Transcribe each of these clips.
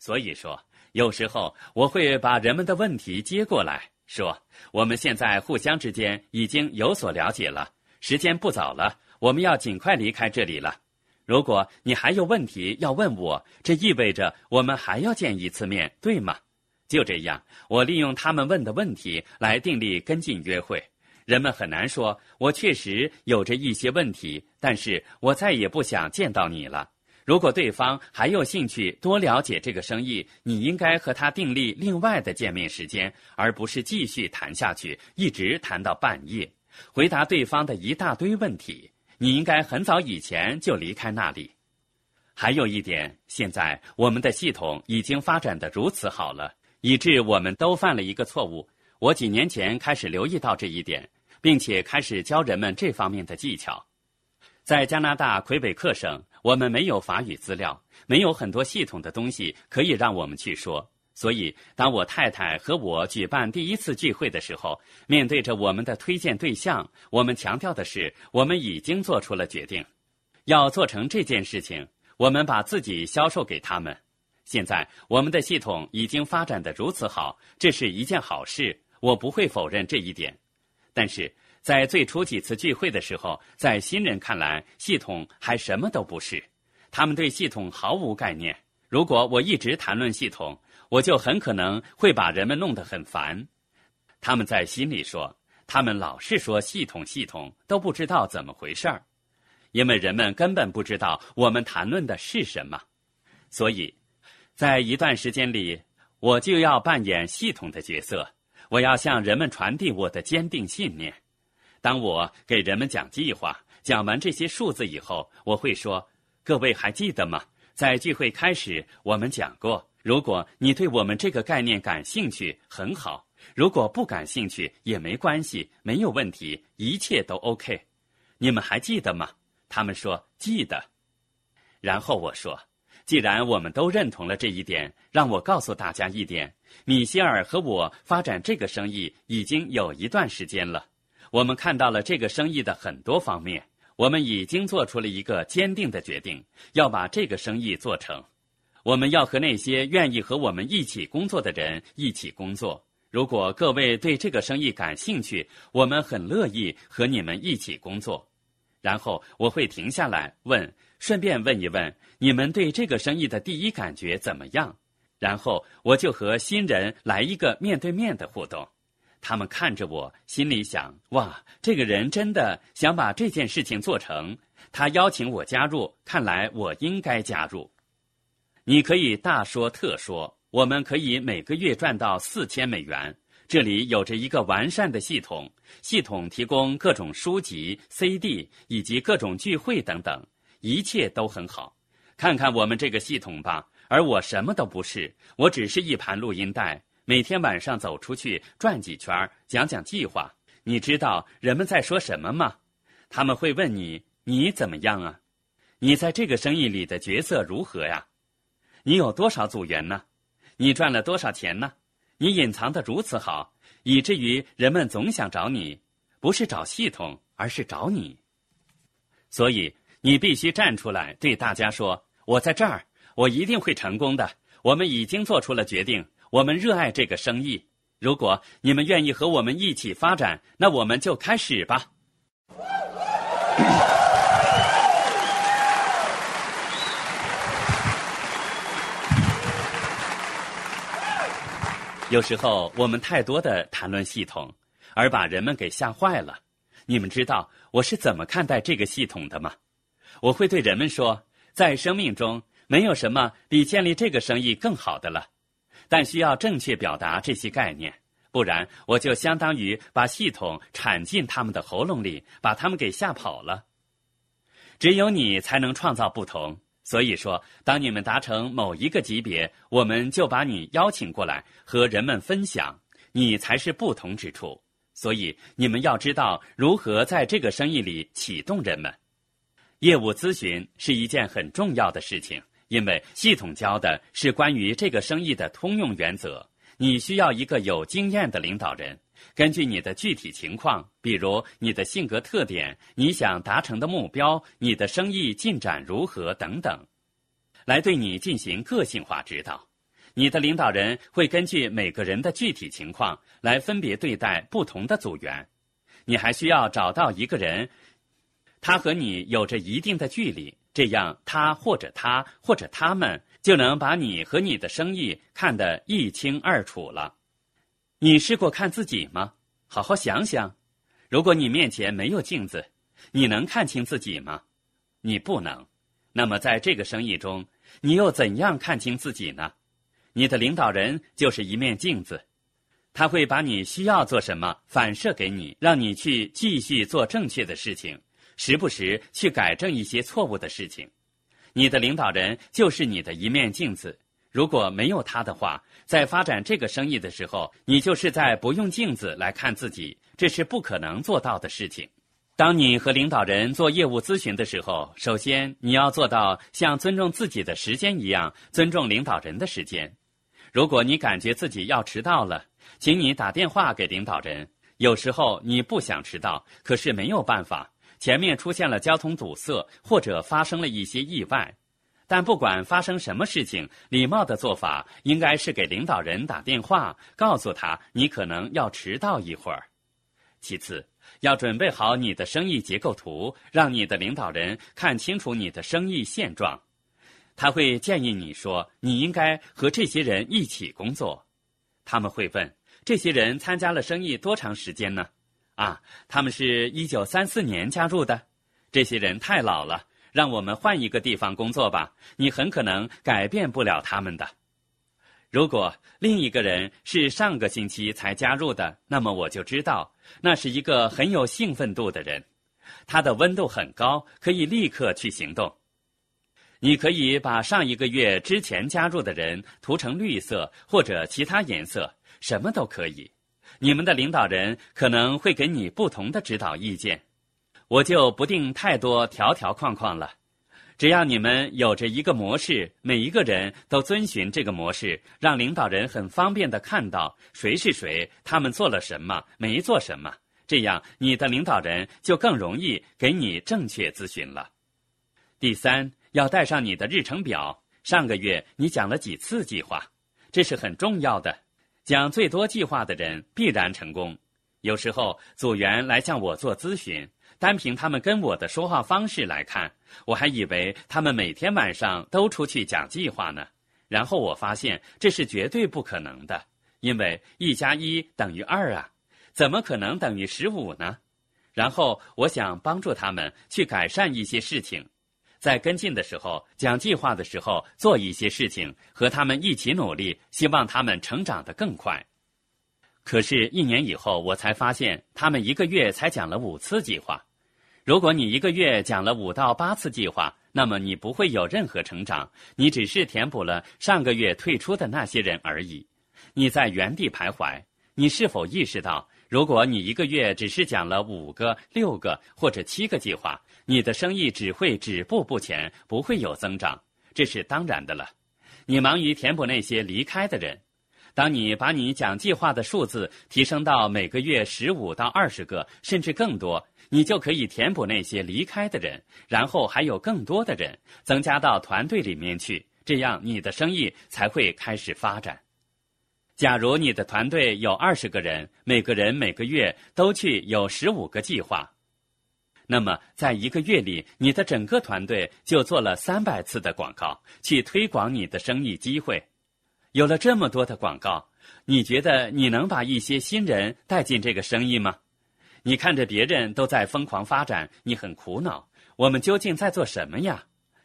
所以说，有时候我会把人们的问题接过来说：我们现在互相之间已经有所了解了，时间不早了，我们要尽快离开这里了。如果你还有问题要问我，这意味着我们还要见一次面，对吗？就这样，我利用他们问的问题来订立跟进约会。人们很难说，我确实有着一些问题，但是我再也不想见到你了。如果对方还有兴趣多了解这个生意，你应该和他订立另外的见面时间，而不是继续谈下去，一直谈到半夜，回答对方的一大堆问题。你应该很早以前就离开那里。还有一点，现在我们的系统已经发展的如此好了。以致我们都犯了一个错误。我几年前开始留意到这一点，并且开始教人们这方面的技巧。在加拿大魁北克省，我们没有法语资料，没有很多系统的东西可以让我们去说。所以，当我太太和我举办第一次聚会的时候，面对着我们的推荐对象，我们强调的是，我们已经做出了决定，要做成这件事情。我们把自己销售给他们。现在我们的系统已经发展的如此好，这是一件好事，我不会否认这一点。但是在最初几次聚会的时候，在新人看来，系统还什么都不是，他们对系统毫无概念。如果我一直谈论系统，我就很可能会把人们弄得很烦。他们在心里说，他们老是说系统系统，都不知道怎么回事儿，因为人们根本不知道我们谈论的是什么，所以。在一段时间里，我就要扮演系统的角色。我要向人们传递我的坚定信念。当我给人们讲计划、讲完这些数字以后，我会说：“各位还记得吗？在聚会开始，我们讲过，如果你对我们这个概念感兴趣，很好；如果不感兴趣也没关系，没有问题，一切都 OK。你们还记得吗？”他们说：“记得。”然后我说。既然我们都认同了这一点，让我告诉大家一点：米歇尔和我发展这个生意已经有一段时间了。我们看到了这个生意的很多方面，我们已经做出了一个坚定的决定，要把这个生意做成。我们要和那些愿意和我们一起工作的人一起工作。如果各位对这个生意感兴趣，我们很乐意和你们一起工作。然后我会停下来问。顺便问一问你们对这个生意的第一感觉怎么样？然后我就和新人来一个面对面的互动。他们看着我，心里想：哇，这个人真的想把这件事情做成。他邀请我加入，看来我应该加入。你可以大说特说，我们可以每个月赚到四千美元。这里有着一个完善的系统，系统提供各种书籍、CD 以及各种聚会等等。一切都很好，看看我们这个系统吧。而我什么都不是，我只是一盘录音带，每天晚上走出去转几圈，讲讲计划。你知道人们在说什么吗？他们会问你：“你怎么样啊？你在这个生意里的角色如何呀？你有多少组员呢？你赚了多少钱呢？你隐藏的如此好，以至于人们总想找你，不是找系统，而是找你。所以。”你必须站出来对大家说：“我在这儿，我一定会成功的。我们已经做出了决定，我们热爱这个生意。如果你们愿意和我们一起发展，那我们就开始吧。”有时候我们太多的谈论系统，而把人们给吓坏了。你们知道我是怎么看待这个系统的吗？我会对人们说，在生命中没有什么比建立这个生意更好的了，但需要正确表达这些概念，不然我就相当于把系统铲进他们的喉咙里，把他们给吓跑了。只有你才能创造不同，所以说，当你们达成某一个级别，我们就把你邀请过来和人们分享，你才是不同之处。所以你们要知道如何在这个生意里启动人们。业务咨询是一件很重要的事情，因为系统教的是关于这个生意的通用原则。你需要一个有经验的领导人，根据你的具体情况，比如你的性格特点、你想达成的目标、你的生意进展如何等等，来对你进行个性化指导。你的领导人会根据每个人的具体情况来分别对待不同的组员。你还需要找到一个人，他和你有着一定的距离，这样他或者他或者他们就能把你和你的生意看得一清二楚了。你试过看自己吗？好好想想，如果你面前没有镜子，你能看清自己吗？你不能。那么在这个生意中，你又怎样看清自己呢？你的领导人就是一面镜子，他会把你需要做什么反射给你，让你去继续做正确的事情，时不时去改正一些错误的事情。你的领导人就是你的一面镜子，如果没有他的话，在发展这个生意的时候，你就是在不用镜子来看自己，这是不可能做到的事情。当你和领导人做业务咨询的时候，首先你要做到像尊重自己的时间一样尊重领导人的时间。如果你感觉自己要迟到了，请你打电话给领导人。有时候你不想迟到，可是没有办法，前面出现了交通堵塞或者发生了一些意外。但不管发生什么事情，礼貌的做法应该是给领导人打电话，告诉他你可能要迟到一会儿。其次。要准备好你的生意结构图，让你的领导人看清楚你的生意现状。他会建议你说，你应该和这些人一起工作。他们会问：这些人参加了生意多长时间呢？啊，他们是一九三四年加入的。这些人太老了，让我们换一个地方工作吧。你很可能改变不了他们的。如果另一个人是上个星期才加入的，那么我就知道那是一个很有兴奋度的人，他的温度很高，可以立刻去行动。你可以把上一个月之前加入的人涂成绿色或者其他颜色，什么都可以。你们的领导人可能会给你不同的指导意见，我就不定太多条条框框了。只要你们有着一个模式，每一个人都遵循这个模式，让领导人很方便的看到谁是谁，他们做了什么，没做什么，这样你的领导人就更容易给你正确咨询了。第三，要带上你的日程表，上个月你讲了几次计划，这是很重要的。讲最多计划的人必然成功。有时候组员来向我做咨询。单凭他们跟我的说话方式来看，我还以为他们每天晚上都出去讲计划呢。然后我发现这是绝对不可能的，因为一加一等于二啊，怎么可能等于十五呢？然后我想帮助他们去改善一些事情，在跟进的时候讲计划的时候做一些事情，和他们一起努力，希望他们成长得更快。可是，一年以后，我才发现他们一个月才讲了五次计划。如果你一个月讲了五到八次计划，那么你不会有任何成长，你只是填补了上个月退出的那些人而已。你在原地徘徊。你是否意识到，如果你一个月只是讲了五个、六个或者七个计划，你的生意只会止步不前，不会有增长？这是当然的了。你忙于填补那些离开的人。当你把你讲计划的数字提升到每个月十五到二十个，甚至更多。你就可以填补那些离开的人，然后还有更多的人增加到团队里面去，这样你的生意才会开始发展。假如你的团队有二十个人，每个人每个月都去有十五个计划，那么在一个月里，你的整个团队就做了三百次的广告，去推广你的生意机会。有了这么多的广告，你觉得你能把一些新人带进这个生意吗？你看着别人都在疯狂发展，你很苦恼。我们究竟在做什么呀？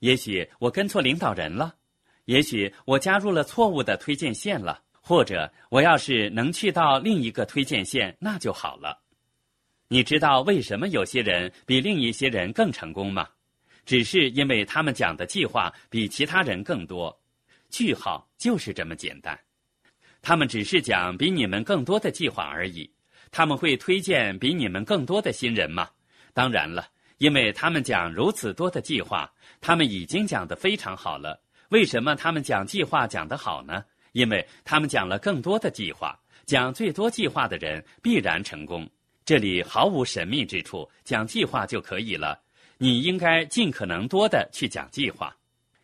也许我跟错领导人了，也许我加入了错误的推荐线了，或者我要是能去到另一个推荐线，那就好了。你知道为什么有些人比另一些人更成功吗？只是因为他们讲的计划比其他人更多。句号就是这么简单。他们只是讲比你们更多的计划而已。他们会推荐比你们更多的新人吗？当然了，因为他们讲如此多的计划，他们已经讲得非常好了。为什么他们讲计划讲得好呢？因为他们讲了更多的计划，讲最多计划的人必然成功。这里毫无神秘之处，讲计划就可以了。你应该尽可能多的去讲计划，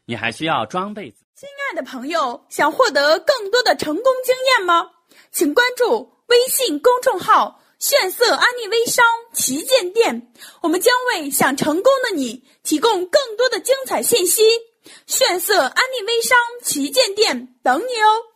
你还需要装备。亲爱的朋友，想获得更多的成功经验吗？请关注微信公众号“炫色安利微商旗舰店”，我们将为想成功的你提供更多的精彩信息。炫色安利微商旗舰店等你哦！